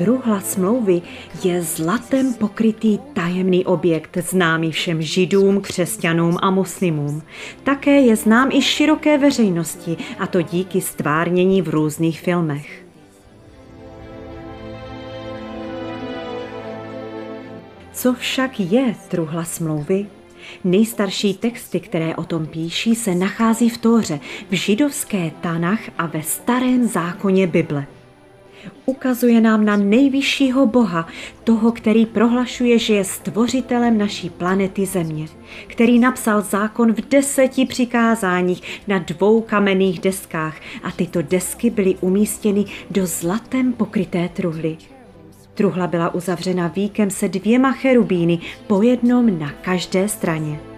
Truhla smlouvy je zlatem pokrytý tajemný objekt, známý všem židům, křesťanům a muslimům. Také je znám i široké veřejnosti, a to díky stvárnění v různých filmech. Co však je truhla smlouvy? Nejstarší texty, které o tom píší, se nachází v Tóře, v židovské Tanach a ve starém zákoně Bible. Ukazuje nám na nejvyššího Boha, toho, který prohlašuje, že je stvořitelem naší planety Země, který napsal zákon v deseti přikázáních na dvou kamenných deskách a tyto desky byly umístěny do zlatem pokryté truhly. Truhla byla uzavřena víkem se dvěma cherubíny, po jednom na každé straně.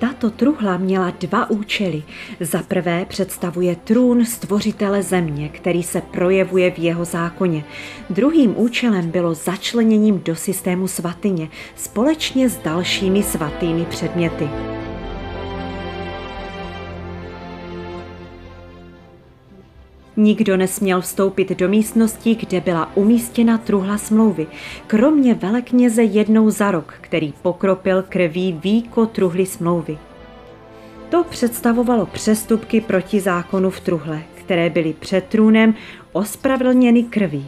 Tato truhla měla dva účely. Za prvé představuje trůn stvořitele země, který se projevuje v jeho zákoně. Druhým účelem bylo začleněním do systému svatyně společně s dalšími svatými předměty. Nikdo nesměl vstoupit do místnosti, kde byla umístěna truhla smlouvy, kromě velekněze jednou za rok, který pokropil krví víko truhly smlouvy. To představovalo přestupky proti zákonu v truhle, které byly před trůnem ospravedlněny krví.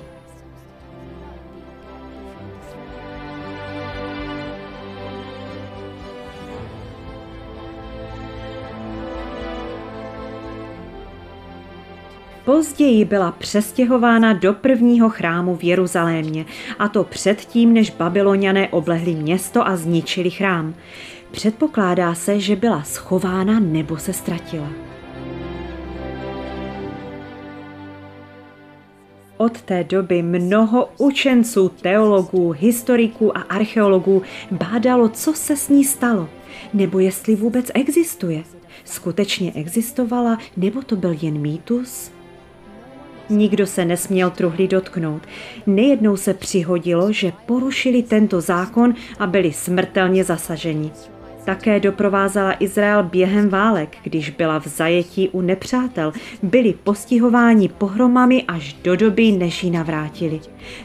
Později byla přestěhována do prvního chrámu v Jeruzalémě, a to předtím, než babyloniané oblehli město a zničili chrám. Předpokládá se, že byla schována nebo se ztratila. Od té doby mnoho učenců, teologů, historiků a archeologů bádalo, co se s ní stalo, nebo jestli vůbec existuje. Skutečně existovala, nebo to byl jen mýtus? Nikdo se nesměl truhly dotknout. Nejednou se přihodilo, že porušili tento zákon a byli smrtelně zasaženi. Také doprovázela Izrael během válek, když byla v zajetí u nepřátel. Byli postihováni pohromami až do doby, než ji navrátili.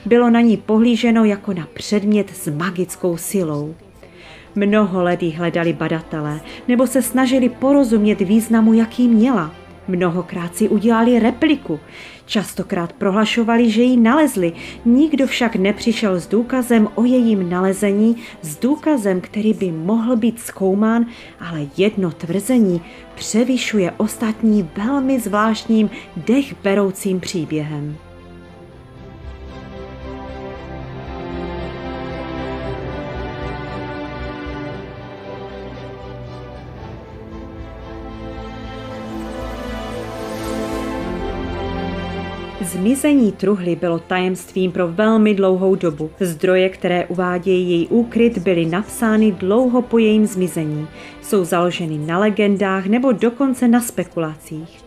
Bylo na ní pohlíženo jako na předmět s magickou silou. Mnoho let hledali badatelé, nebo se snažili porozumět významu, jaký měla. Mnohokrát si udělali repliku. Častokrát prohlašovali, že ji nalezli, nikdo však nepřišel s důkazem o jejím nalezení, s důkazem, který by mohl být zkoumán, ale jedno tvrzení převyšuje ostatní velmi zvláštním dechberoucím příběhem. Zmizení truhly bylo tajemstvím pro velmi dlouhou dobu. Zdroje, které uvádějí její úkryt, byly napsány dlouho po jejím zmizení. Jsou založeny na legendách nebo dokonce na spekulacích.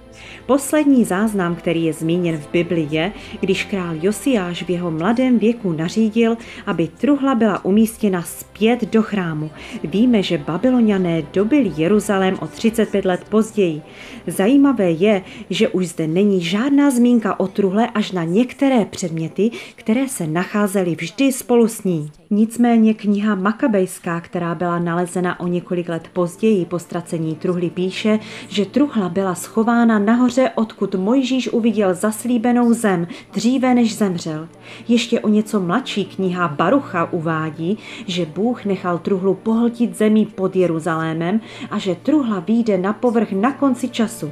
Poslední záznam, který je zmíněn v Bibli, je, když král Josiáš v jeho mladém věku nařídil, aby truhla byla umístěna zpět do chrámu. Víme, že babyloniané dobili Jeruzalém o 35 let později. Zajímavé je, že už zde není žádná zmínka o truhle až na některé předměty, které se nacházely vždy spolu s ní. Nicméně kniha Makabejská, která byla nalezena o několik let později po ztracení truhly, píše, že truhla byla schována nahoře, odkud Mojžíš uviděl zaslíbenou zem dříve než zemřel. Ještě o něco mladší kniha Barucha uvádí, že Bůh nechal truhlu pohltit zemí pod Jeruzalémem a že truhla výjde na povrch na konci času.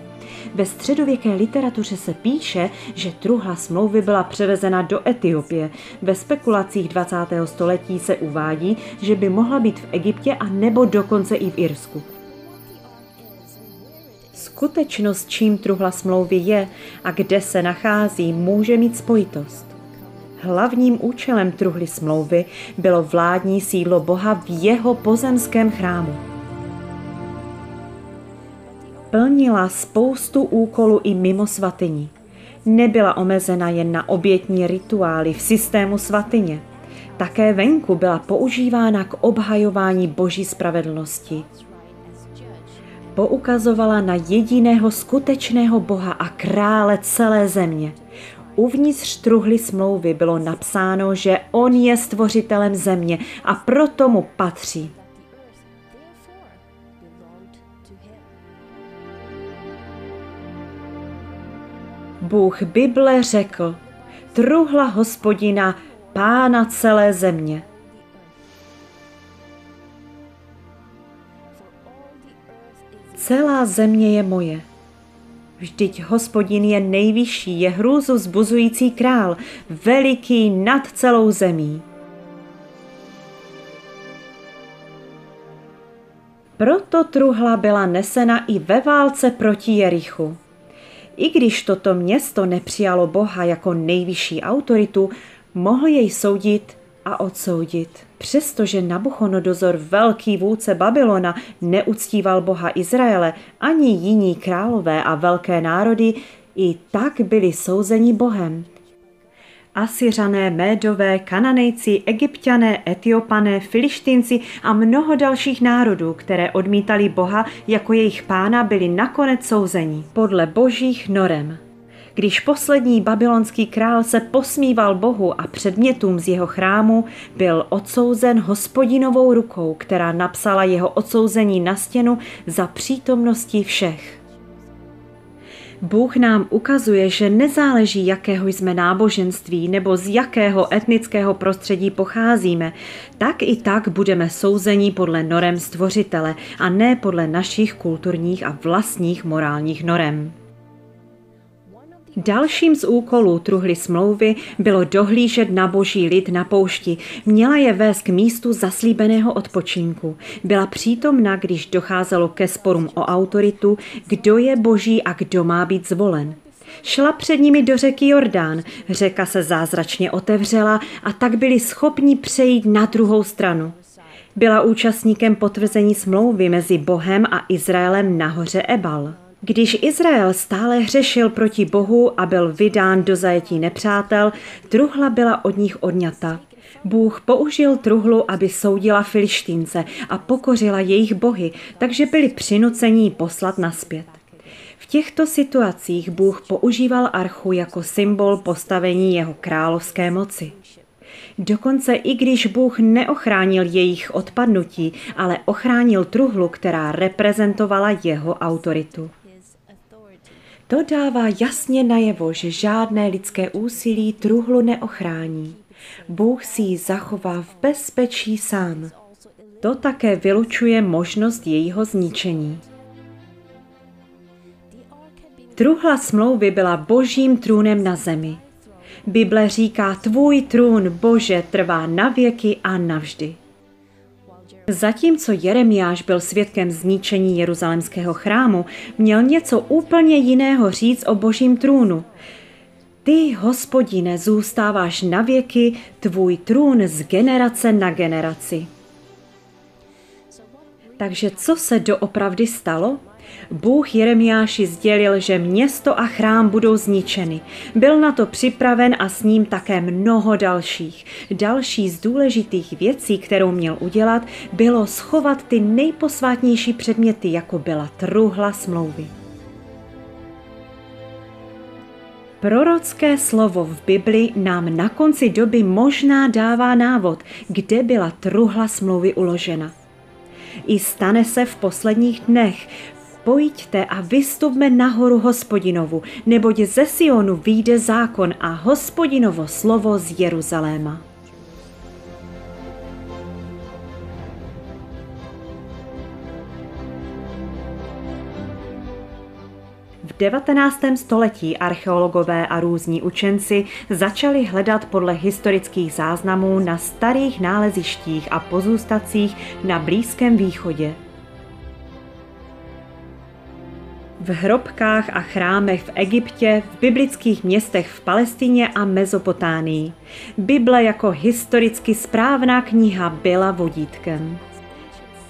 Ve středověké literatuře se píše, že truhla smlouvy byla převezena do Etiopie. Ve spekulacích 20. století se uvádí, že by mohla být v Egyptě a nebo dokonce i v Irsku. Skutečnost, čím truhla smlouvy je a kde se nachází, může mít spojitost. Hlavním účelem truhly smlouvy bylo vládní sídlo Boha v jeho pozemském chrámu plnila spoustu úkolů i mimo svatyni. Nebyla omezena jen na obětní rituály v systému svatyně. Také venku byla používána k obhajování boží spravedlnosti. Poukazovala na jediného skutečného Boha a krále celé země. uvnitř truhly smlouvy bylo napsáno, že on je stvořitelem země a proto mu patří. Bůh Bible řekl, truhla hospodina, pána celé země. Celá země je moje. Vždyť hospodin je nejvyšší, je hrůzu zbuzující král, veliký nad celou zemí. Proto truhla byla nesena i ve válce proti Jerichu. I když toto město nepřijalo Boha jako nejvyšší autoritu, mohl jej soudit a odsoudit. Přestože Nabuchodonozor, velký vůdce Babylona, neuctíval Boha Izraele, ani jiní králové a velké národy, i tak byli souzeni Bohem. Asyřané, Médové, Kananejci, Egyptiané, Etiopané, Filištinci a mnoho dalších národů, které odmítali Boha jako jejich pána, byli nakonec souzeni podle božích norem. Když poslední babylonský král se posmíval Bohu a předmětům z jeho chrámu, byl odsouzen hospodinovou rukou, která napsala jeho odsouzení na stěnu za přítomnosti všech. Bůh nám ukazuje, že nezáleží, jakého jsme náboženství nebo z jakého etnického prostředí pocházíme, tak i tak budeme souzeni podle norem stvořitele a ne podle našich kulturních a vlastních morálních norem. Dalším z úkolů truhly smlouvy bylo dohlížet na boží lid na poušti. Měla je vést k místu zaslíbeného odpočinku. Byla přítomna, když docházelo ke sporům o autoritu, kdo je boží a kdo má být zvolen. Šla před nimi do řeky Jordán, řeka se zázračně otevřela a tak byli schopni přejít na druhou stranu. Byla účastníkem potvrzení smlouvy mezi Bohem a Izraelem na hoře Ebal. Když Izrael stále hřešil proti Bohu a byl vydán do zajetí nepřátel, truhla byla od nich odňata. Bůh použil truhlu, aby soudila Filištínce a pokořila jejich bohy, takže byli přinuceni poslat naspět. V těchto situacích Bůh používal archu jako symbol postavení jeho královské moci. Dokonce i když Bůh neochránil jejich odpadnutí, ale ochránil truhlu, která reprezentovala jeho autoritu. To dává jasně najevo, že žádné lidské úsilí truhlu neochrání. Bůh si ji zachová v bezpečí sám. To také vylučuje možnost jejího zničení. Truhla smlouvy byla božím trůnem na zemi. Bible říká, tvůj trůn, Bože, trvá na věky a navždy. Zatímco Jeremiáš byl svědkem zničení jeruzalemského chrámu, měl něco úplně jiného říct o božím trůnu. Ty, hospodine, zůstáváš na věky, tvůj trůn z generace na generaci. Takže co se doopravdy stalo? Bůh Jeremiáši sdělil, že město a chrám budou zničeny. Byl na to připraven a s ním také mnoho dalších. Další z důležitých věcí, kterou měl udělat, bylo schovat ty nejposvátnější předměty, jako byla truhla smlouvy. Prorocké slovo v Bibli nám na konci doby možná dává návod, kde byla truhla smlouvy uložena. I stane se v posledních dnech, pojďte a vystupme nahoru hospodinovu, neboť ze Sionu vyjde zákon a hospodinovo slovo z Jeruzaléma. V 19. století archeologové a různí učenci začali hledat podle historických záznamů na starých nálezištích a pozůstacích na Blízkém východě. V hrobkách a chrámech v Egyptě, v biblických městech v Palestině a Mezopotánii. Bible jako historicky správná kniha byla vodítkem.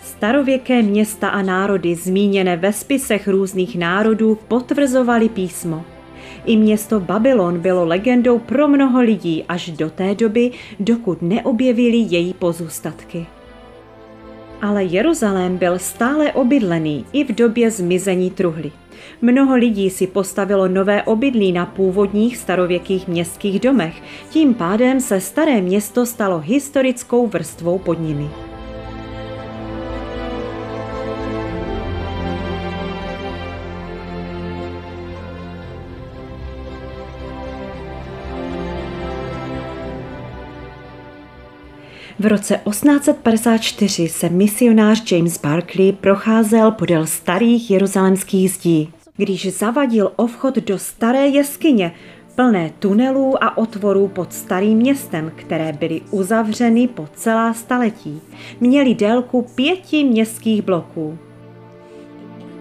Starověké města a národy zmíněné ve spisech různých národů potvrzovaly písmo. I město Babylon bylo legendou pro mnoho lidí až do té doby, dokud neobjevili její pozůstatky. Ale Jeruzalém byl stále obydlený i v době zmizení truhly. Mnoho lidí si postavilo nové obydlí na původních starověkých městských domech, tím pádem se staré město stalo historickou vrstvou pod nimi. V roce 1854 se misionář James Barclay procházel podél starých jeruzalemských zdí, když zavadil ovchod do staré jeskyně, plné tunelů a otvorů pod starým městem, které byly uzavřeny po celá staletí. Měly délku pěti městských bloků.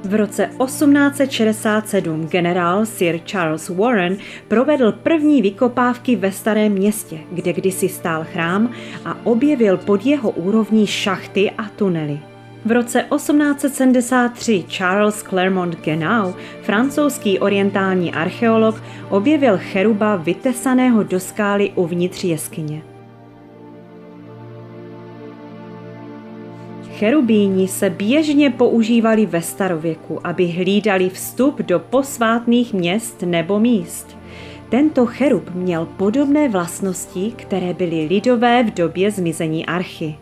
V roce 1867 generál Sir Charles Warren provedl první vykopávky ve starém městě, kde kdysi stál chrám a objevil pod jeho úrovní šachty a tunely. V roce 1873 Charles Clermont Genau, francouzský orientální archeolog, objevil cheruba vytesaného do skály uvnitř jeskyně. Cherubíni se běžně používali ve starověku, aby hlídali vstup do posvátných měst nebo míst. Tento cherub měl podobné vlastnosti, které byly lidové v době zmizení archy.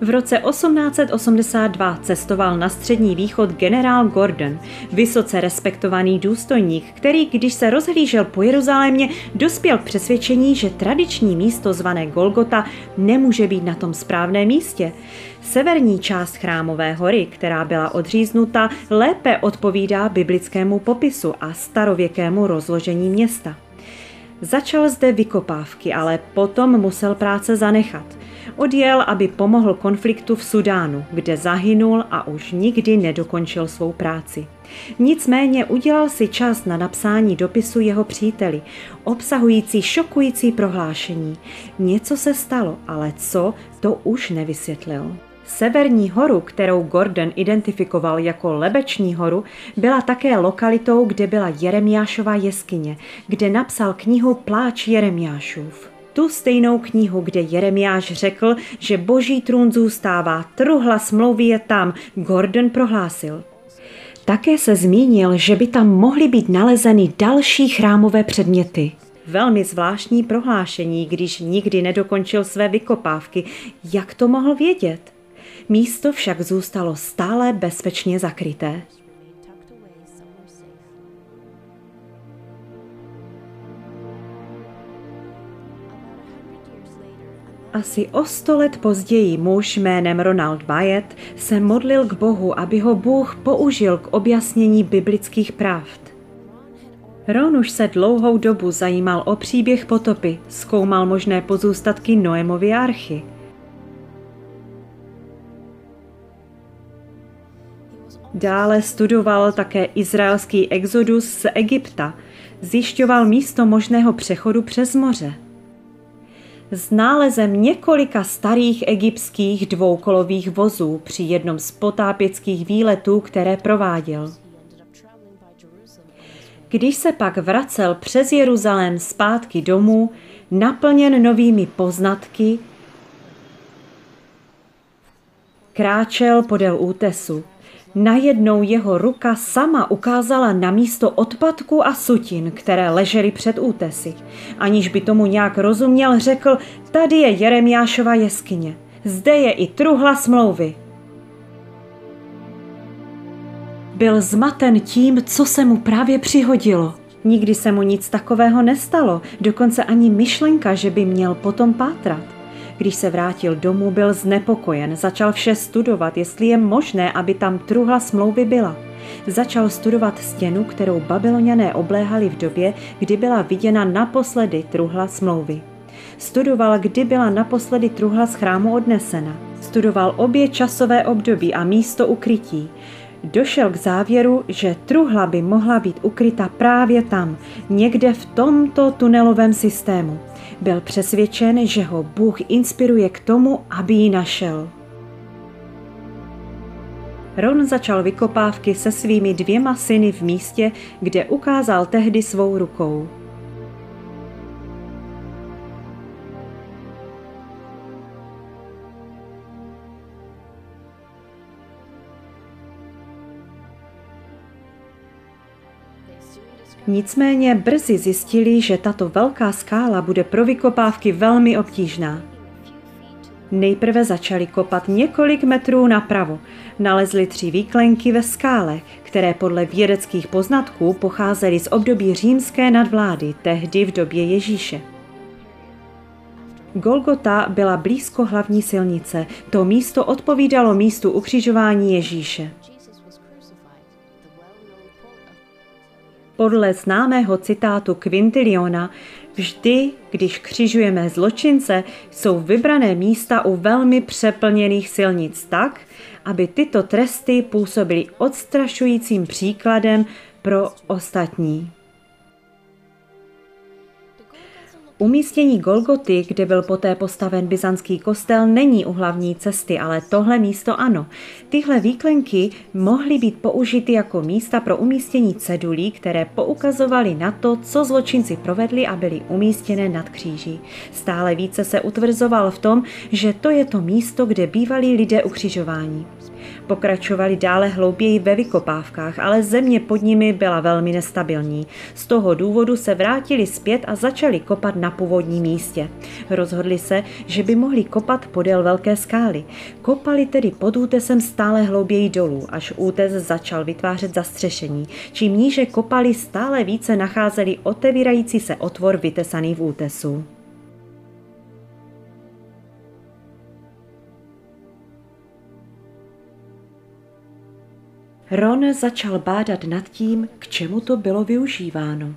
V roce 1882 cestoval na střední východ generál Gordon, vysoce respektovaný důstojník, který, když se rozhlížel po Jeruzalémě, dospěl k přesvědčení, že tradiční místo zvané Golgota nemůže být na tom správném místě. Severní část chrámové hory, která byla odříznuta, lépe odpovídá biblickému popisu a starověkému rozložení města. Začal zde vykopávky, ale potom musel práce zanechat. Odjel, aby pomohl konfliktu v Sudánu, kde zahynul a už nikdy nedokončil svou práci. Nicméně udělal si čas na napsání dopisu jeho příteli, obsahující šokující prohlášení. Něco se stalo, ale co, to už nevysvětlil. Severní horu, kterou Gordon identifikoval jako Lebeční horu, byla také lokalitou, kde byla Jeremiášova jeskyně, kde napsal knihu Pláč Jeremiášův. Tu stejnou knihu, kde Jeremiáš řekl, že boží trůn zůstává, truhla smlouvy je tam, Gordon prohlásil. Také se zmínil, že by tam mohly být nalezeny další chrámové předměty. Velmi zvláštní prohlášení, když nikdy nedokončil své vykopávky. Jak to mohl vědět? Místo však zůstalo stále bezpečně zakryté. Asi o sto let později muž jménem Ronald Wyatt se modlil k Bohu, aby ho Bůh použil k objasnění biblických pravd. Ron už se dlouhou dobu zajímal o příběh potopy, zkoumal možné pozůstatky Noemovy archy – Dále studoval také izraelský exodus z Egypta, zjišťoval místo možného přechodu přes moře. S nálezem několika starých egyptských dvoukolových vozů při jednom z potápěckých výletů, které prováděl. Když se pak vracel přes Jeruzalém zpátky domů, naplněn novými poznatky, kráčel podél útesu – Najednou jeho ruka sama ukázala na místo odpadku a sutin, které ležely před útesy. Aniž by tomu nějak rozuměl, řekl, tady je Jeremiášova jeskyně. Zde je i truhla smlouvy. Byl zmaten tím, co se mu právě přihodilo. Nikdy se mu nic takového nestalo, dokonce ani myšlenka, že by měl potom pátrat. Když se vrátil domů, byl znepokojen, začal vše studovat, jestli je možné, aby tam truhla smlouvy byla. Začal studovat stěnu, kterou babyloniané obléhali v době, kdy byla viděna naposledy truhla smlouvy. Studoval, kdy byla naposledy truhla z chrámu odnesena. Studoval obě časové období a místo ukrytí. Došel k závěru, že truhla by mohla být ukryta právě tam, někde v tomto tunelovém systému. Byl přesvědčen, že ho Bůh inspiruje k tomu, aby ji našel. Ron začal vykopávky se svými dvěma syny v místě, kde ukázal tehdy svou rukou. Nicméně brzy zjistili, že tato velká skála bude pro vykopávky velmi obtížná. Nejprve začali kopat několik metrů napravo. Nalezli tři výklenky ve skále, které podle vědeckých poznatků pocházely z období římské nadvlády, tehdy v době Ježíše. Golgota byla blízko hlavní silnice. To místo odpovídalo místu ukřižování Ježíše. Podle známého citátu Quintiliona, vždy, když křižujeme zločince, jsou vybrané místa u velmi přeplněných silnic tak, aby tyto tresty působily odstrašujícím příkladem pro ostatní. Umístění Golgoty, kde byl poté postaven byzantský kostel, není u hlavní cesty, ale tohle místo ano. Tyhle výklenky mohly být použity jako místa pro umístění cedulí, které poukazovaly na to, co zločinci provedli a byly umístěné nad kříží. Stále více se utvrzoval v tom, že to je to místo, kde bývali lidé ukřižování. Pokračovali dále hlouběji ve vykopávkách, ale země pod nimi byla velmi nestabilní. Z toho důvodu se vrátili zpět a začali kopat na původním místě. Rozhodli se, že by mohli kopat podél velké skály. Kopali tedy pod útesem stále hlouběji dolů, až útes začal vytvářet zastřešení. Čím níže kopali, stále více nacházeli otevírající se otvor vytesaný v útesu. Ron začal bádat nad tím, k čemu to bylo využíváno.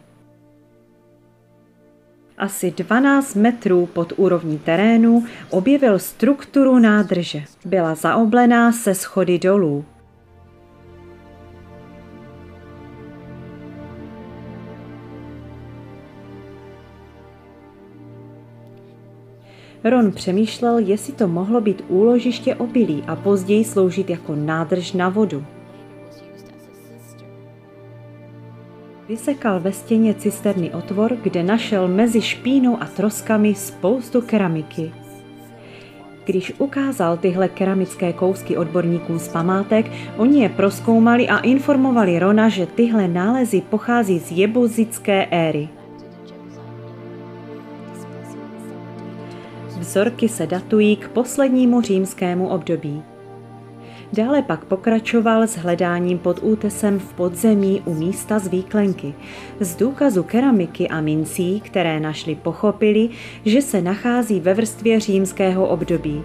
Asi 12 metrů pod úrovní terénu objevil strukturu nádrže. Byla zaoblená se schody dolů. Ron přemýšlel, jestli to mohlo být úložiště obilí a později sloužit jako nádrž na vodu. Vysekal ve stěně cisterny otvor, kde našel mezi špínou a troskami spoustu keramiky. Když ukázal tyhle keramické kousky odborníkům z památek, oni je proskoumali a informovali Rona, že tyhle nálezy pochází z jebuzické éry. Vzorky se datují k poslednímu římskému období. Dále pak pokračoval s hledáním pod útesem v podzemí u místa z výklenky. Z důkazu keramiky a mincí, které našli, pochopili, že se nachází ve vrstvě římského období.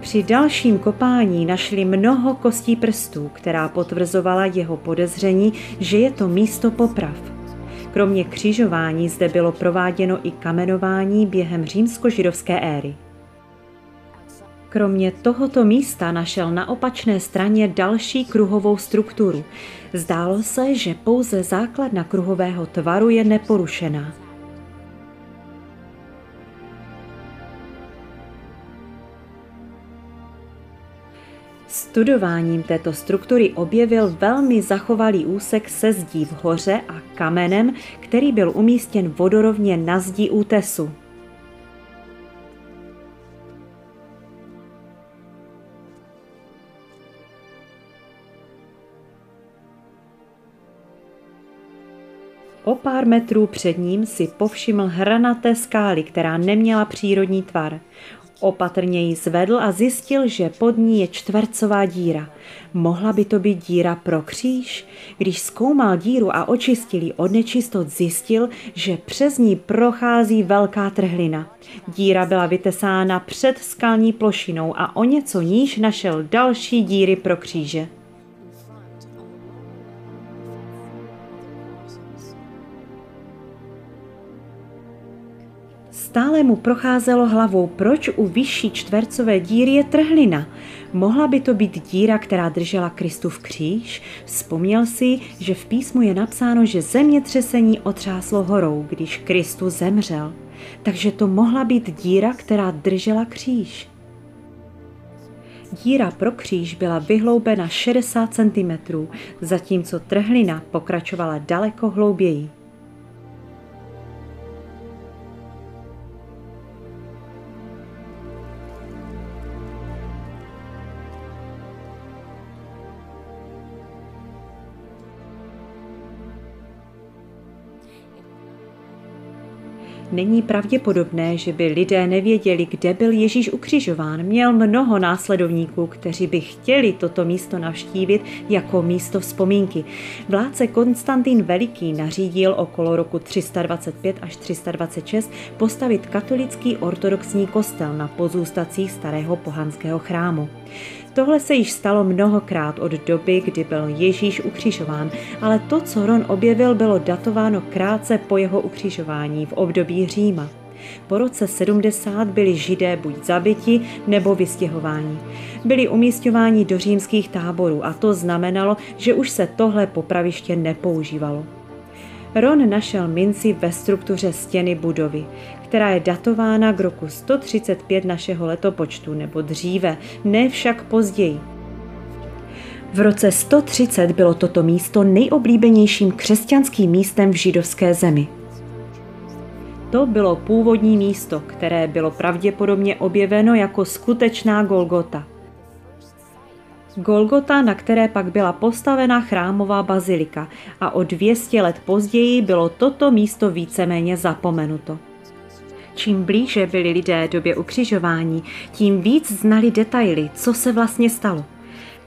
Při dalším kopání našli mnoho kostí prstů, která potvrzovala jeho podezření, že je to místo poprav. Kromě křižování zde bylo prováděno i kamenování během římsko-židovské éry. Kromě tohoto místa našel na opačné straně další kruhovou strukturu. Zdálo se, že pouze základna kruhového tvaru je neporušená. Studováním této struktury objevil velmi zachovalý úsek se zdí v hoře a kamenem, který byl umístěn vodorovně na zdi útesu. O pár metrů před ním si povšiml hranaté skály, která neměla přírodní tvar. Opatrně ji zvedl a zjistil, že pod ní je čtvercová díra. Mohla by to být díra pro kříž? Když zkoumal díru a očistil ji od nečistot, zjistil, že přes ní prochází velká trhlina. Díra byla vytesána před skalní plošinou a o něco níž našel další díry pro kříže. Stále mu procházelo hlavou, proč u vyšší čtvercové díry je trhlina. Mohla by to být díra, která držela Kristův kříž? Vzpomněl si, že v písmu je napsáno, že zemětřesení otřáslo horou, když Kristus zemřel. Takže to mohla být díra, která držela kříž. Díra pro kříž byla vyhloubena 60 cm, zatímco trhlina pokračovala daleko hlouběji. Není pravděpodobné, že by lidé nevěděli, kde byl Ježíš ukřižován. Měl mnoho následovníků, kteří by chtěli toto místo navštívit jako místo vzpomínky. Vládce Konstantin Veliký nařídil okolo roku 325 až 326 postavit katolický ortodoxní kostel na pozůstacích starého pohanského chrámu. Tohle se již stalo mnohokrát od doby, kdy byl Ježíš ukřižován, ale to, co Ron objevil, bylo datováno krátce po jeho ukřižování v období Říma. Po roce 70 byli židé buď zabiti nebo vystěhováni. Byli umístěváni do římských táborů a to znamenalo, že už se tohle popraviště nepoužívalo. Ron našel minci ve struktuře stěny budovy, která je datována k roku 135 našeho letopočtu nebo dříve, ne však později. V roce 130 bylo toto místo nejoblíbenějším křesťanským místem v židovské zemi. To bylo původní místo, které bylo pravděpodobně objeveno jako skutečná Golgota. Golgota, na které pak byla postavena chrámová bazilika a o 200 let později bylo toto místo víceméně zapomenuto. Čím blíže byli lidé době ukřižování, tím víc znali detaily, co se vlastně stalo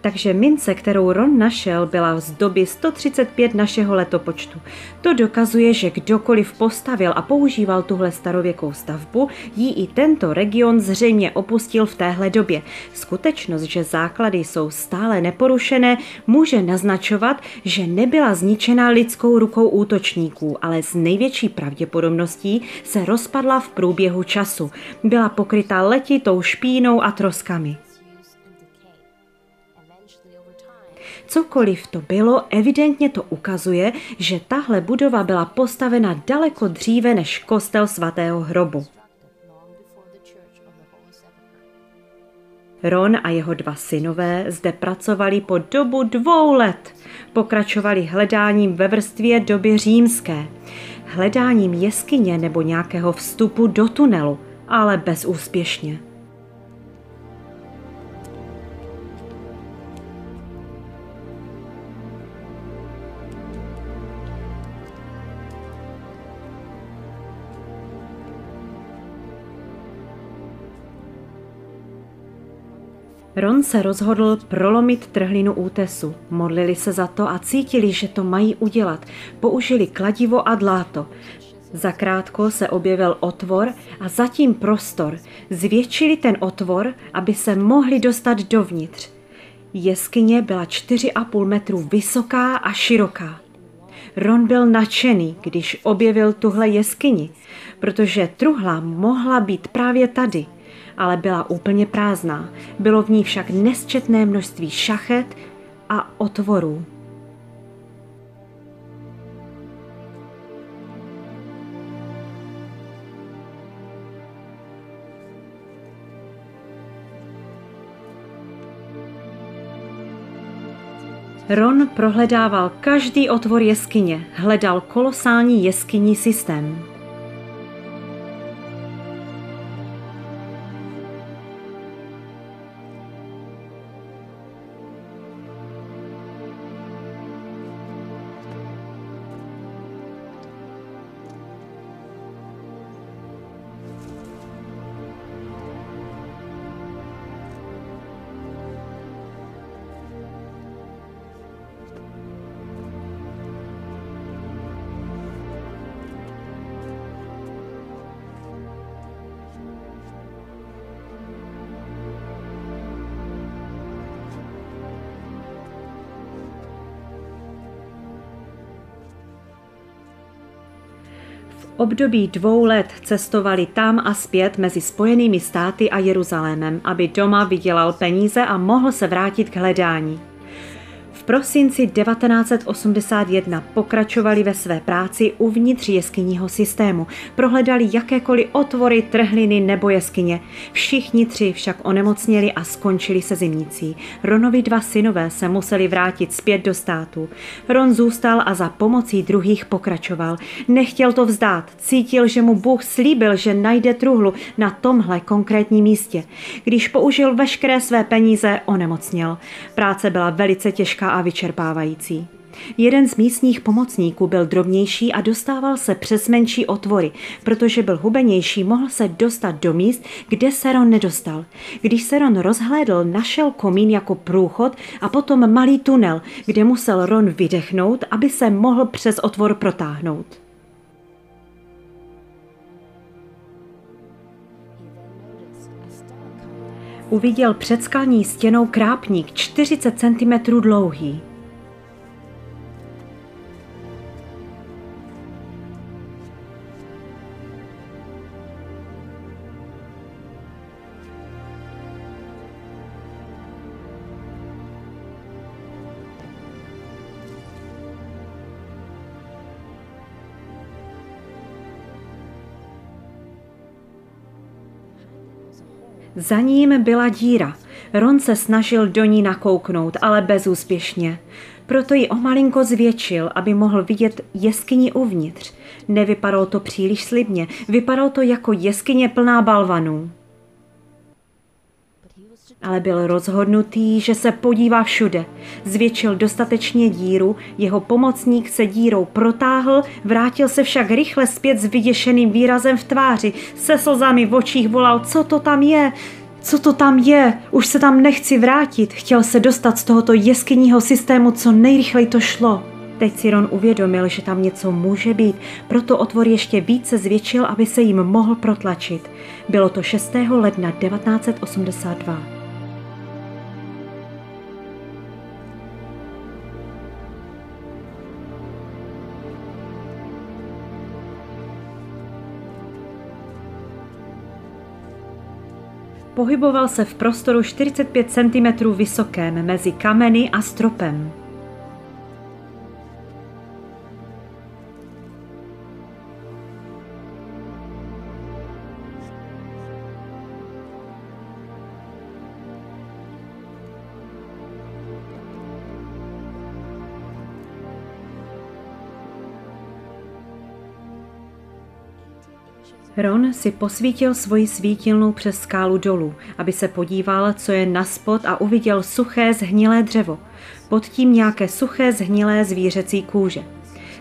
takže mince, kterou Ron našel, byla z doby 135 našeho letopočtu. To dokazuje, že kdokoliv postavil a používal tuhle starověkou stavbu, jí i tento region zřejmě opustil v téhle době. Skutečnost, že základy jsou stále neporušené, může naznačovat, že nebyla zničena lidskou rukou útočníků, ale s největší pravděpodobností se rozpadla v průběhu času. Byla pokryta letitou špínou a troskami. Cokoliv to bylo, evidentně to ukazuje, že tahle budova byla postavena daleko dříve než kostel svatého hrobu. Ron a jeho dva synové zde pracovali po dobu dvou let. Pokračovali hledáním ve vrstvě doby římské, hledáním jeskyně nebo nějakého vstupu do tunelu, ale bezúspěšně. Ron se rozhodl prolomit trhlinu útesu. Modlili se za to a cítili, že to mají udělat. Použili kladivo a dláto. Zakrátko se objevil otvor a zatím prostor. Zvětšili ten otvor, aby se mohli dostat dovnitř. Jeskyně byla 4,5 metru vysoká a široká. Ron byl nadšený, když objevil tuhle jeskyni, protože truhla mohla být právě tady – ale byla úplně prázdná. Bylo v ní však nesčetné množství šachet a otvorů. Ron prohledával každý otvor jeskyně, hledal kolosální jeskyní systém. Období dvou let cestovali tam a zpět mezi Spojenými státy a Jeruzalémem, aby doma vydělal peníze a mohl se vrátit k hledání prosinci 1981 pokračovali ve své práci uvnitř jeskyního systému. Prohledali jakékoliv otvory, trhliny nebo jeskyně. Všichni tři však onemocněli a skončili se zimnicí. Ronovi dva synové se museli vrátit zpět do státu. Ron zůstal a za pomocí druhých pokračoval. Nechtěl to vzdát, cítil, že mu Bůh slíbil, že najde truhlu na tomhle konkrétním místě. Když použil veškeré své peníze, onemocněl. Práce byla velice těžká a vyčerpávající. Jeden z místních pomocníků byl drobnější a dostával se přes menší otvory. Protože byl hubenější, mohl se dostat do míst, kde se Ron nedostal. Když se Ron rozhlédl, našel komín jako průchod a potom malý tunel, kde musel Ron vydechnout, aby se mohl přes otvor protáhnout. Uviděl před skalní stěnou krápník 40 cm dlouhý. Za ním byla díra. Ron se snažil do ní nakouknout, ale bezúspěšně. Proto ji o malinko zvětšil, aby mohl vidět jeskyni uvnitř. Nevypadalo to příliš slibně, vypadalo to jako jeskyně plná balvanů ale byl rozhodnutý, že se podívá všude. Zvětšil dostatečně díru, jeho pomocník se dírou protáhl, vrátil se však rychle zpět s vyděšeným výrazem v tváři, se slzami v očích volal, co to tam je, co to tam je, už se tam nechci vrátit, chtěl se dostat z tohoto jeskyního systému, co nejrychleji to šlo. Teď si Ron uvědomil, že tam něco může být, proto otvor ještě více zvětšil, aby se jim mohl protlačit. Bylo to 6. ledna 1982. Pohyboval se v prostoru 45 cm vysokém mezi kameny a stropem. Ron si posvítil svoji svítilnou přes skálu dolů, aby se podíval, co je na spod a uviděl suché zhnilé dřevo. Pod tím nějaké suché zhnilé zvířecí kůže.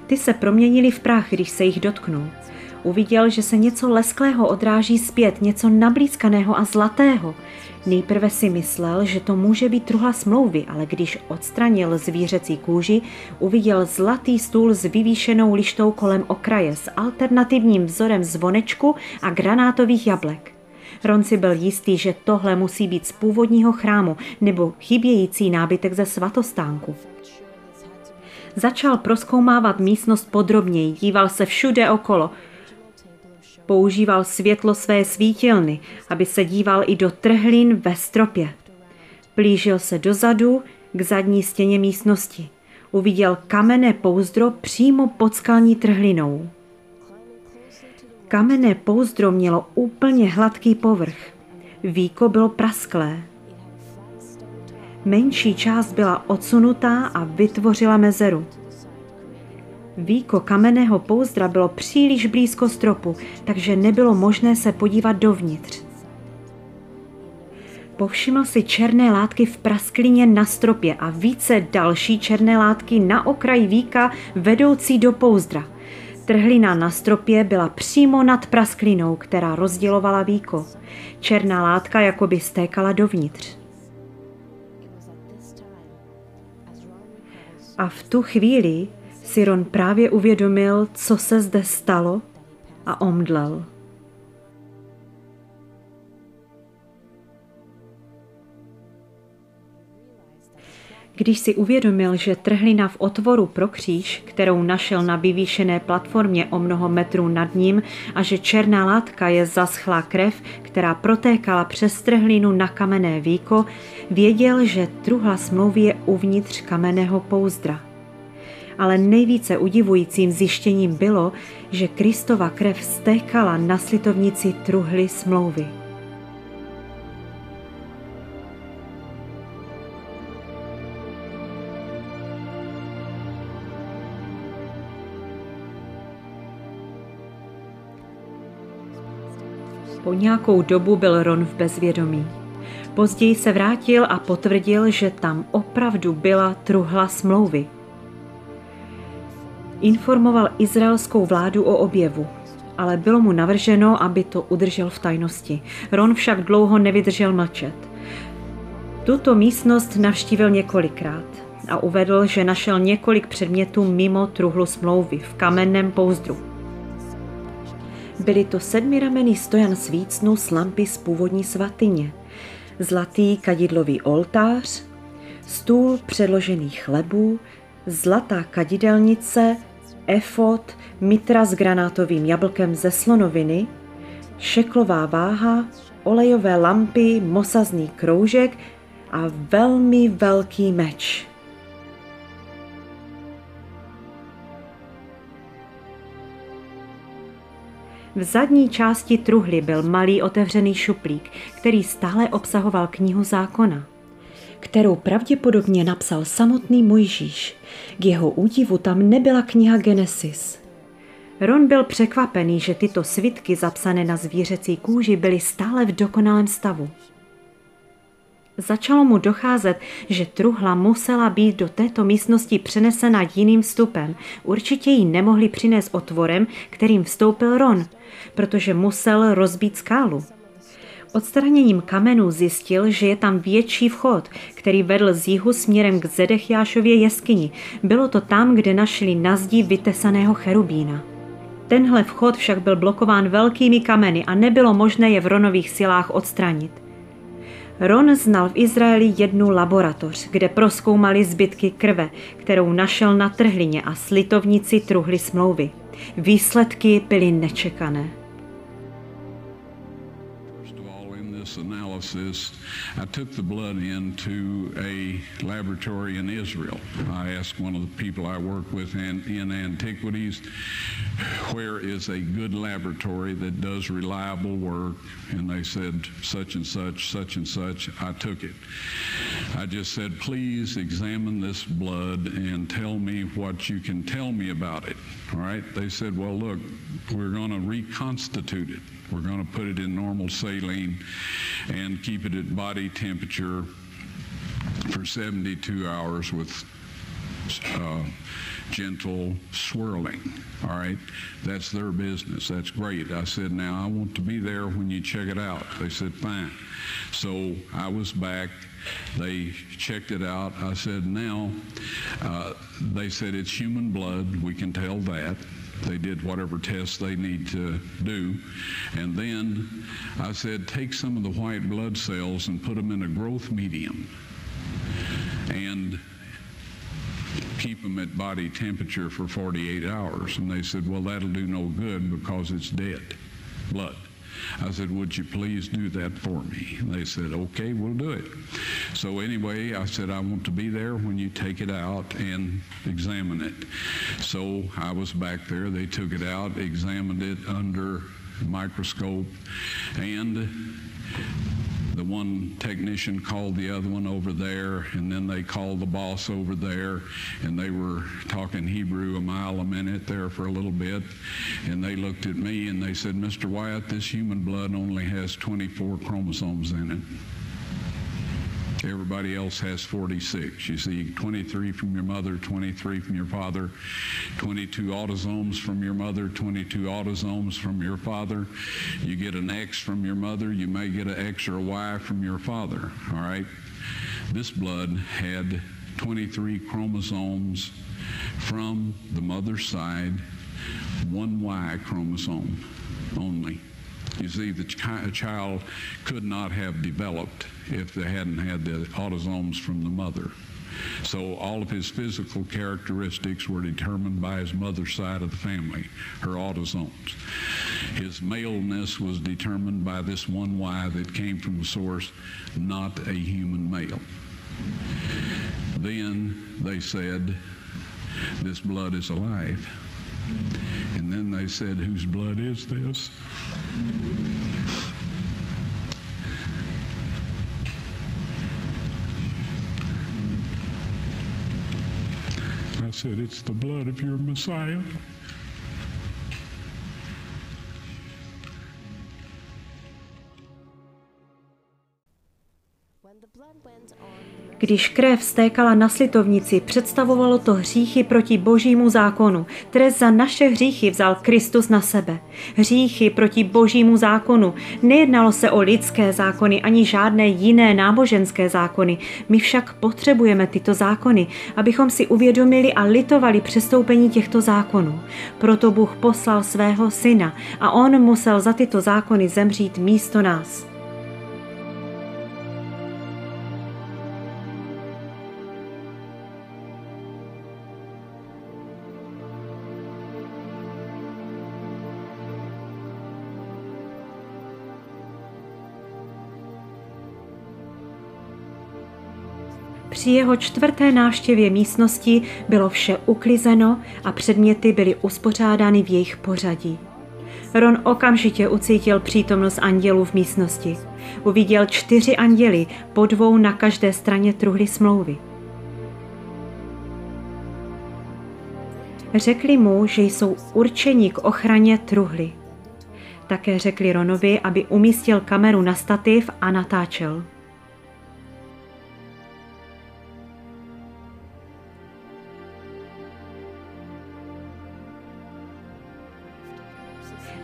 Ty se proměnily v prach, když se jich dotknul. Uviděl, že se něco lesklého odráží zpět, něco nablízkaného a zlatého. Nejprve si myslel, že to může být truhla smlouvy, ale když odstranil zvířecí kůži, uviděl zlatý stůl s vyvýšenou lištou kolem okraje s alternativním vzorem zvonečku a granátových jablek. Ron si byl jistý, že tohle musí být z původního chrámu nebo chybějící nábytek ze svatostánku. Začal proskoumávat místnost podrobněji, díval se všude okolo – Používal světlo své svítilny, aby se díval i do trhlin ve stropě. Plížil se dozadu k zadní stěně místnosti. Uviděl kamenné pouzdro přímo pod skalní trhlinou. Kamenné pouzdro mělo úplně hladký povrch. Víko bylo prasklé. Menší část byla odsunutá a vytvořila mezeru. Víko kamenného pouzdra bylo příliš blízko stropu, takže nebylo možné se podívat dovnitř. Povšiml si černé látky v prasklině na stropě a více další černé látky na okraji víka vedoucí do pouzdra. Trhlina na stropě byla přímo nad prasklinou, která rozdělovala víko. Černá látka jakoby stékala dovnitř. A v tu chvíli Siron právě uvědomil, co se zde stalo a omdlel. Když si uvědomil, že trhlina v otvoru pro kříž, kterou našel na vyvýšené platformě o mnoho metrů nad ním a že černá látka je zaschlá krev, která protékala přes trhlinu na kamenné víko, věděl, že truhla smlouvy je uvnitř kamenného pouzdra ale nejvíce udivujícím zjištěním bylo, že Kristova krev stékala na slitovnici truhly smlouvy. Po nějakou dobu byl Ron v bezvědomí. Později se vrátil a potvrdil, že tam opravdu byla truhla smlouvy. Informoval izraelskou vládu o objevu, ale bylo mu navrženo, aby to udržel v tajnosti. Ron však dlouho nevydržel mlčet. Tuto místnost navštívil několikrát a uvedl, že našel několik předmětů mimo truhlu smlouvy v kamenném pouzdru. Byly to sedmiramený stojan svícnu s lampy z původní svatyně, zlatý kadidlový oltář, stůl předložených chlebů, zlatá kadidelnice, efot, mitra s granátovým jablkem ze slonoviny, šeklová váha, olejové lampy, mosazný kroužek a velmi velký meč. V zadní části truhly byl malý otevřený šuplík, který stále obsahoval knihu zákona, kterou pravděpodobně napsal samotný Mojžíš. K jeho údivu tam nebyla kniha Genesis. Ron byl překvapený, že tyto svitky zapsané na zvířecí kůži byly stále v dokonalém stavu. Začalo mu docházet, že truhla musela být do této místnosti přenesena jiným vstupem. Určitě ji nemohli přinést otvorem, kterým vstoupil Ron, protože musel rozbít skálu. Odstraněním kamenů zjistil, že je tam větší vchod, který vedl z jihu směrem k Zedechjášově jeskyni. Bylo to tam, kde našli na zdi vytesaného cherubína. Tenhle vchod však byl blokován velkými kameny a nebylo možné je v Ronových silách odstranit. Ron znal v Izraeli jednu laboratoř, kde proskoumali zbytky krve, kterou našel na trhlině a slitovníci truhly smlouvy. Výsledky byly nečekané. process I took the blood into a laboratory in Israel. I asked one of the people I work with in, antiquities, where is a good laboratory that does reliable work? And they said, such and such, such and such. I took it. I just said, please examine this blood and tell me what you can tell me about it. All right? They said, well, look, we're going to reconstitute it. We're going to put it in normal saline and keep it at body temperature for 72 hours with uh, gentle swirling. All right, that's their business. That's great. I said, now I want to be there when you check it out. They said, fine. So I was back. They checked it out. I said, now, uh, they said it's human blood. We can tell that. They did whatever tests they need to do. And then I said, take some of the white blood cells and put them in a growth medium and keep them at body temperature for 48 hours. And they said, well, that'll do no good because it's dead blood. I said, Would you please do that for me? And they said, Okay, we'll do it. So, anyway, I said, I want to be there when you take it out and examine it. So, I was back there. They took it out, examined it under microscope, and the one technician called the other one over there, and then they called the boss over there, and they were talking Hebrew a mile a minute there for a little bit. And they looked at me and they said, Mr. Wyatt, this human blood only has 24 chromosomes in it. Everybody else has 46. You see 23 from your mother, 23 from your father, 22 autosomes from your mother, 22 autosomes from your father. You get an X from your mother, you may get an X or a Y from your father, all right? This blood had 23 chromosomes from the mother's side, one Y chromosome only. You see, the ch- child could not have developed if they hadn't had the autosomes from the mother. So all of his physical characteristics were determined by his mother's side of the family, her autosomes. His maleness was determined by this one Y that came from the source, not a human male. Then they said, this blood is alive. And then they said, whose blood is this? Said, It's the blood of your Messiah. Když krev stékala na slitovnici, představovalo to hříchy proti božímu zákonu. Trest za naše hříchy vzal Kristus na sebe. Hříchy proti božímu zákonu. Nejednalo se o lidské zákony ani žádné jiné náboženské zákony. My však potřebujeme tyto zákony, abychom si uvědomili a litovali přestoupení těchto zákonů. Proto Bůh poslal svého syna a on musel za tyto zákony zemřít místo nás. Při jeho čtvrté návštěvě místnosti bylo vše uklizeno a předměty byly uspořádány v jejich pořadí. Ron okamžitě ucítil přítomnost andělů v místnosti. Uviděl čtyři anděly, po dvou na každé straně truhly smlouvy. Řekli mu, že jsou určeni k ochraně truhly. Také řekli Ronovi, aby umístil kameru na stativ a natáčel.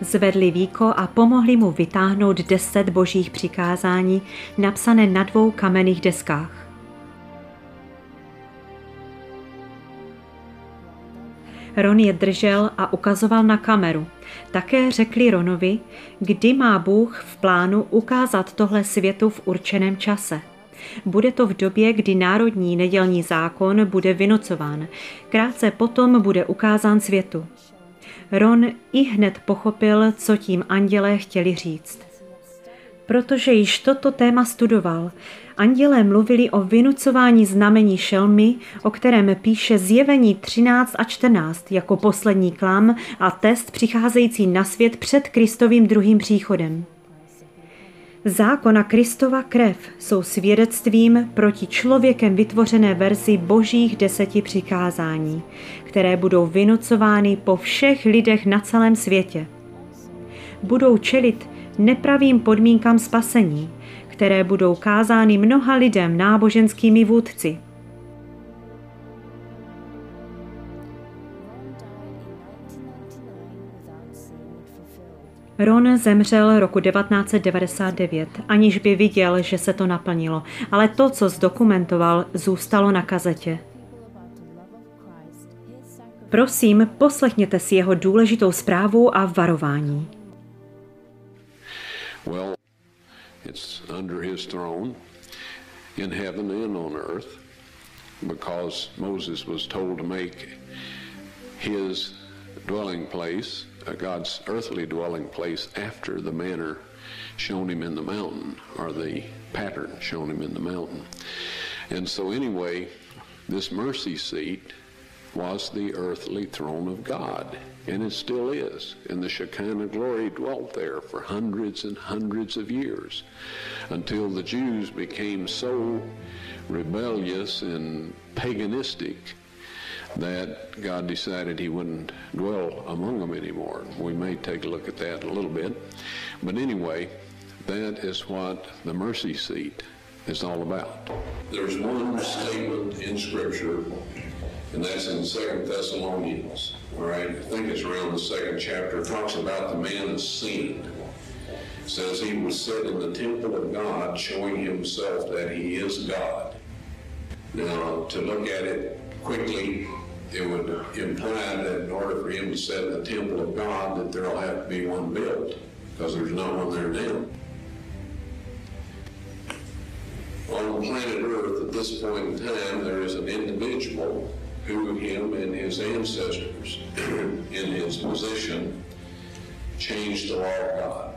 Zvedli víko a pomohli mu vytáhnout deset božích přikázání napsané na dvou kamenných deskách. Ron je držel a ukazoval na kameru. Také řekli Ronovi, kdy má Bůh v plánu ukázat tohle světu v určeném čase. Bude to v době, kdy národní nedělní zákon bude vynocován. Krátce potom bude ukázán světu. Ron i hned pochopil, co tím andělé chtěli říct. Protože již toto téma studoval, andělé mluvili o vynucování znamení šelmy, o kterém píše zjevení 13 a 14 jako poslední klam a test přicházející na svět před Kristovým druhým příchodem. Zákon a Kristova krev jsou svědectvím proti člověkem vytvořené verzi božích deseti přikázání, které budou vynucovány po všech lidech na celém světě. Budou čelit nepravým podmínkám spasení, které budou kázány mnoha lidem náboženskými vůdci – Ron zemřel roku 1999, aniž by viděl, že se to naplnilo, ale to, co zdokumentoval, zůstalo na kazetě. Prosím, poslechněte si jeho důležitou zprávu a varování. Well, it's under his throne in heaven and on earth because Moses was told to make his dwelling place uh, God's earthly dwelling place after the manner shown him in the mountain, or the pattern shown him in the mountain. And so, anyway, this mercy seat was the earthly throne of God, and it still is. And the Shekinah glory dwelt there for hundreds and hundreds of years until the Jews became so rebellious and paganistic that God decided he wouldn't dwell among them anymore. We may take a look at that a little bit. But anyway, that is what the mercy seat is all about. There's one statement in Scripture, and that's in Second Thessalonians. All right, I think it's around the second chapter. It talks about the man of sin. It says he was set in the temple of God, showing himself that he is God. Now, to look at it quickly, it would imply that in order for him to set in the temple of God, that there'll have to be one built, because there's no one there now. On the planet Earth, at this point in time, there is an individual him and his ancestors, in his position, changed the law of God.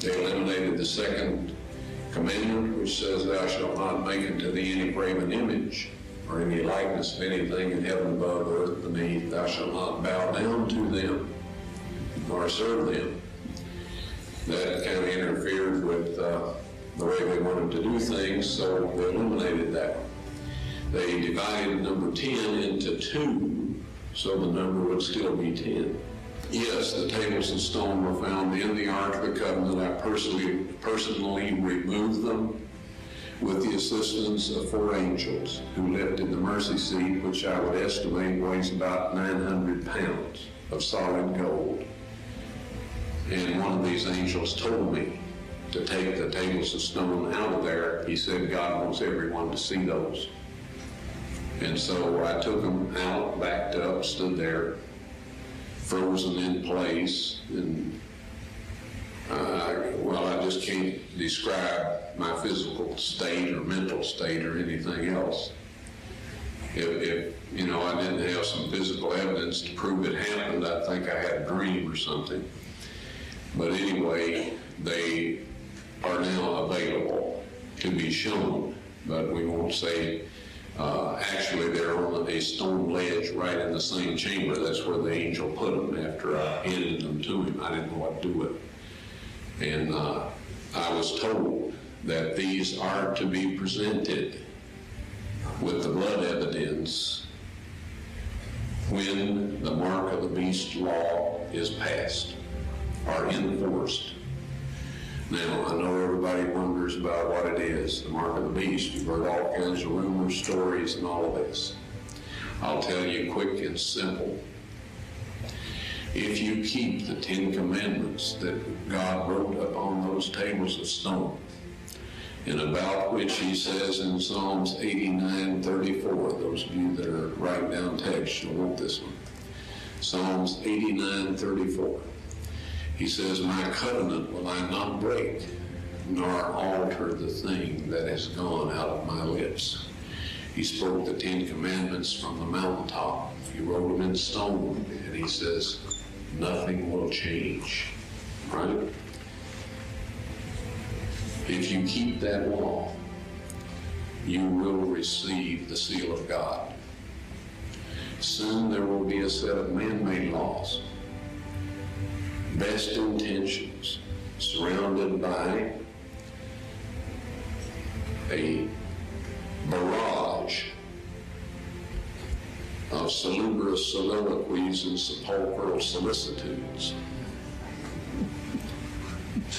They eliminated the second commandment, which says, Thou shalt not make unto thee any graven image or any likeness of anything in heaven above, earth beneath. Thou shalt not bow down to them, nor serve them. That kind of interfered with uh, the way they wanted to do things, so they eliminated that. They divided number 10 into two, so the number would still be 10. Yes, the tables of stone were found in the Ark of the Covenant. I personally, personally removed them with the assistance of four angels who lifted the mercy seat, which I would estimate weighs about 900 pounds of solid gold. And one of these angels told me to take the tables of stone out of there. He said God wants everyone to see those. And so I took them out, backed up, stood there, frozen in place, and uh, well, I just can't describe my physical state or mental state or anything else. If, if, you know, I didn't have some physical evidence to prove it happened, I think I had a dream or something. But anyway, they are now available to be shown, but we won't say, uh, actually, they're on a stone ledge right in the same chamber. That's where the angel put them after I handed them to him. I didn't know what to do with them. And uh, I was told that these are to be presented with the blood evidence when the mark of the beast law is passed or enforced. Now, I know everybody wonders about what it is, the mark of the beast. You've heard all kinds of rumors, stories, and all of this. I'll tell you quick and simple. If you keep the Ten Commandments that God wrote upon those tables of stone, and about which he says in Psalms 89 34, those of you that are writing down text, you'll want this one. Psalms 89 34. He says, My covenant will I not break, nor alter the thing that has gone out of my lips. He spoke the Ten Commandments from the mountaintop. He wrote them in stone, and he says, Nothing will change. Right? If you keep that law, you will receive the seal of God. Soon there will be a set of man made laws, best intentions, surrounded by a barrage of salubrious soliloquies and sepulchral solicitudes.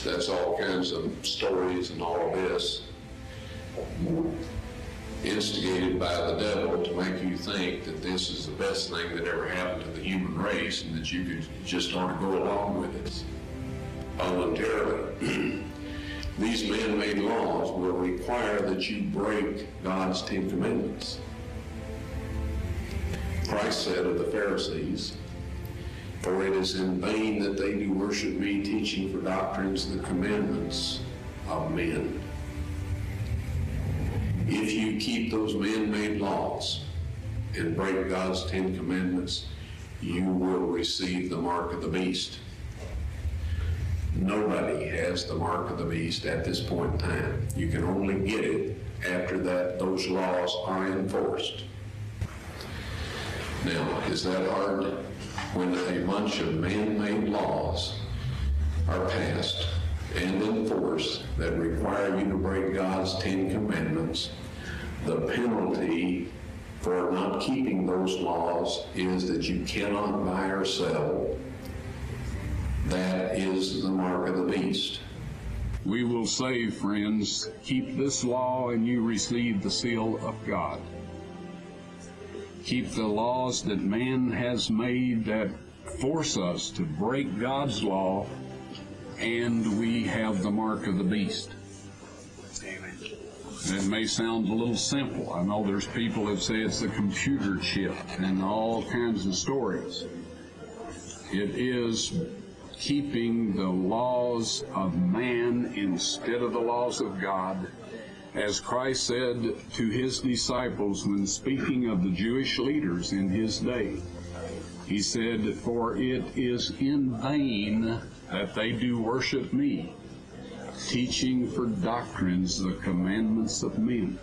That's all kinds of stories and all of this instigated by the devil to make you think that this is the best thing that ever happened to the human race and that you could just ought to go along with it voluntarily. These man-made laws will require that you break God's Ten Commandments. Christ said of the Pharisees, For it is in vain that they do worship me, teaching for doctrines the commandments of men. If you keep those man-made laws and break God's Ten Commandments, you will receive the mark of the beast. Nobody has the mark of the beast at this point in time. You can only get it after that those laws are enforced. Now, is that hard? When a bunch of man-made laws are passed and enforced that require you to break God's Ten Commandments, the penalty for not keeping those laws is that you cannot buy or sell. That is the mark of the beast. We will say, friends, keep this law and you receive the seal of God. Keep the laws that man has made that force us to break God's law, and we have the mark of the beast. It may sound a little simple. I know there's people that say it's a computer chip and all kinds of stories. It is keeping the laws of man instead of the laws of God. As Christ said to his disciples when speaking of the Jewish leaders in his day, he said, For it is in vain that they do worship me, teaching for doctrines the commandments of men.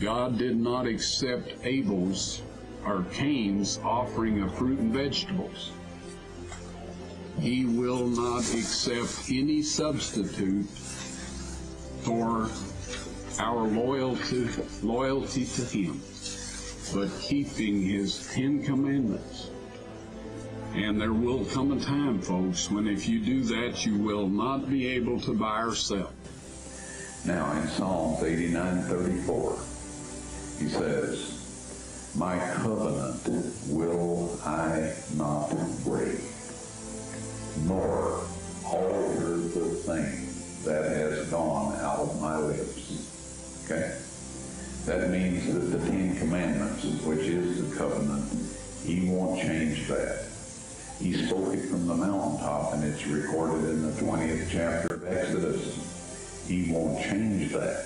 God did not accept Abel's or Cain's offering of fruit and vegetables. He will not accept any substitute for our loyalty, loyalty to Him, but keeping His Ten Commandments. And there will come a time, folks, when if you do that, you will not be able to buy or sell. Now, in Psalms 89 34, he says, My covenant will I not break, nor alter the thing that has gone out of my lips. Okay? That means that the Ten Commandments, which is the covenant, he won't change that. He spoke it from the mountaintop, and it's recorded in the 20th chapter of Exodus. He won't change that.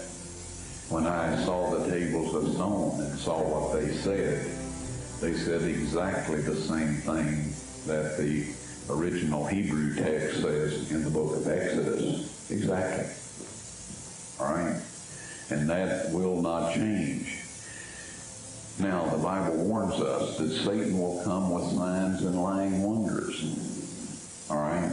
When I saw the tables of stone and saw what they said, they said exactly the same thing that the original Hebrew text says in the book of Exodus. Exactly. All right? And that will not change. Now, the Bible warns us that Satan will come with signs and lying wonders. All right?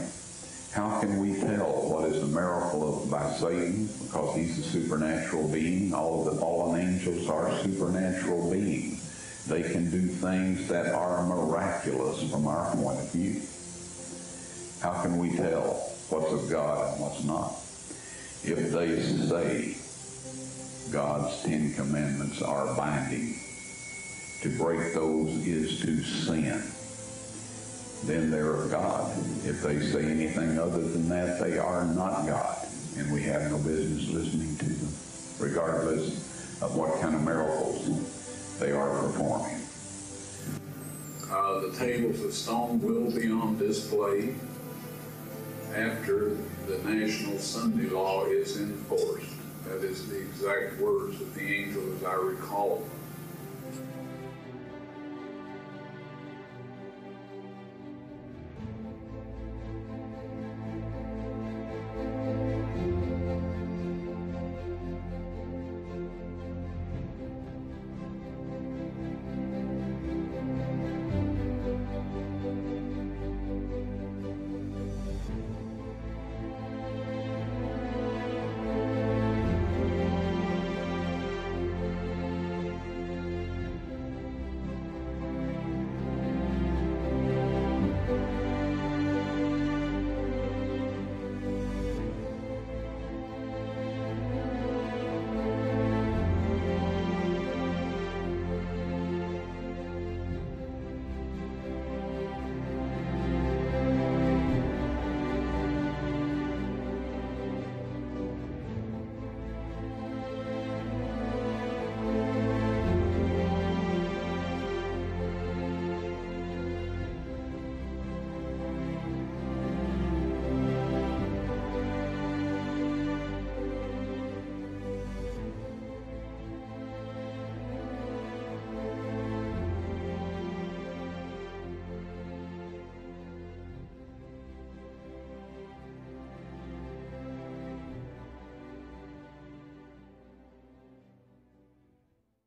How can we tell what is a miracle of, by Satan? Because he's a supernatural being. All of the fallen angels are supernatural beings. They can do things that are miraculous from our point of view. How can we tell what's of God and what's not? If they say God's Ten Commandments are binding, to break those is to sin, then they're of God. If they say anything other than that, they are not God, and we have no business listening to them, regardless of what kind of miracles they are performing. Uh, the tables of stone will be on display after the national Sunday law is enforced. That is the exact words of the angel as I recall.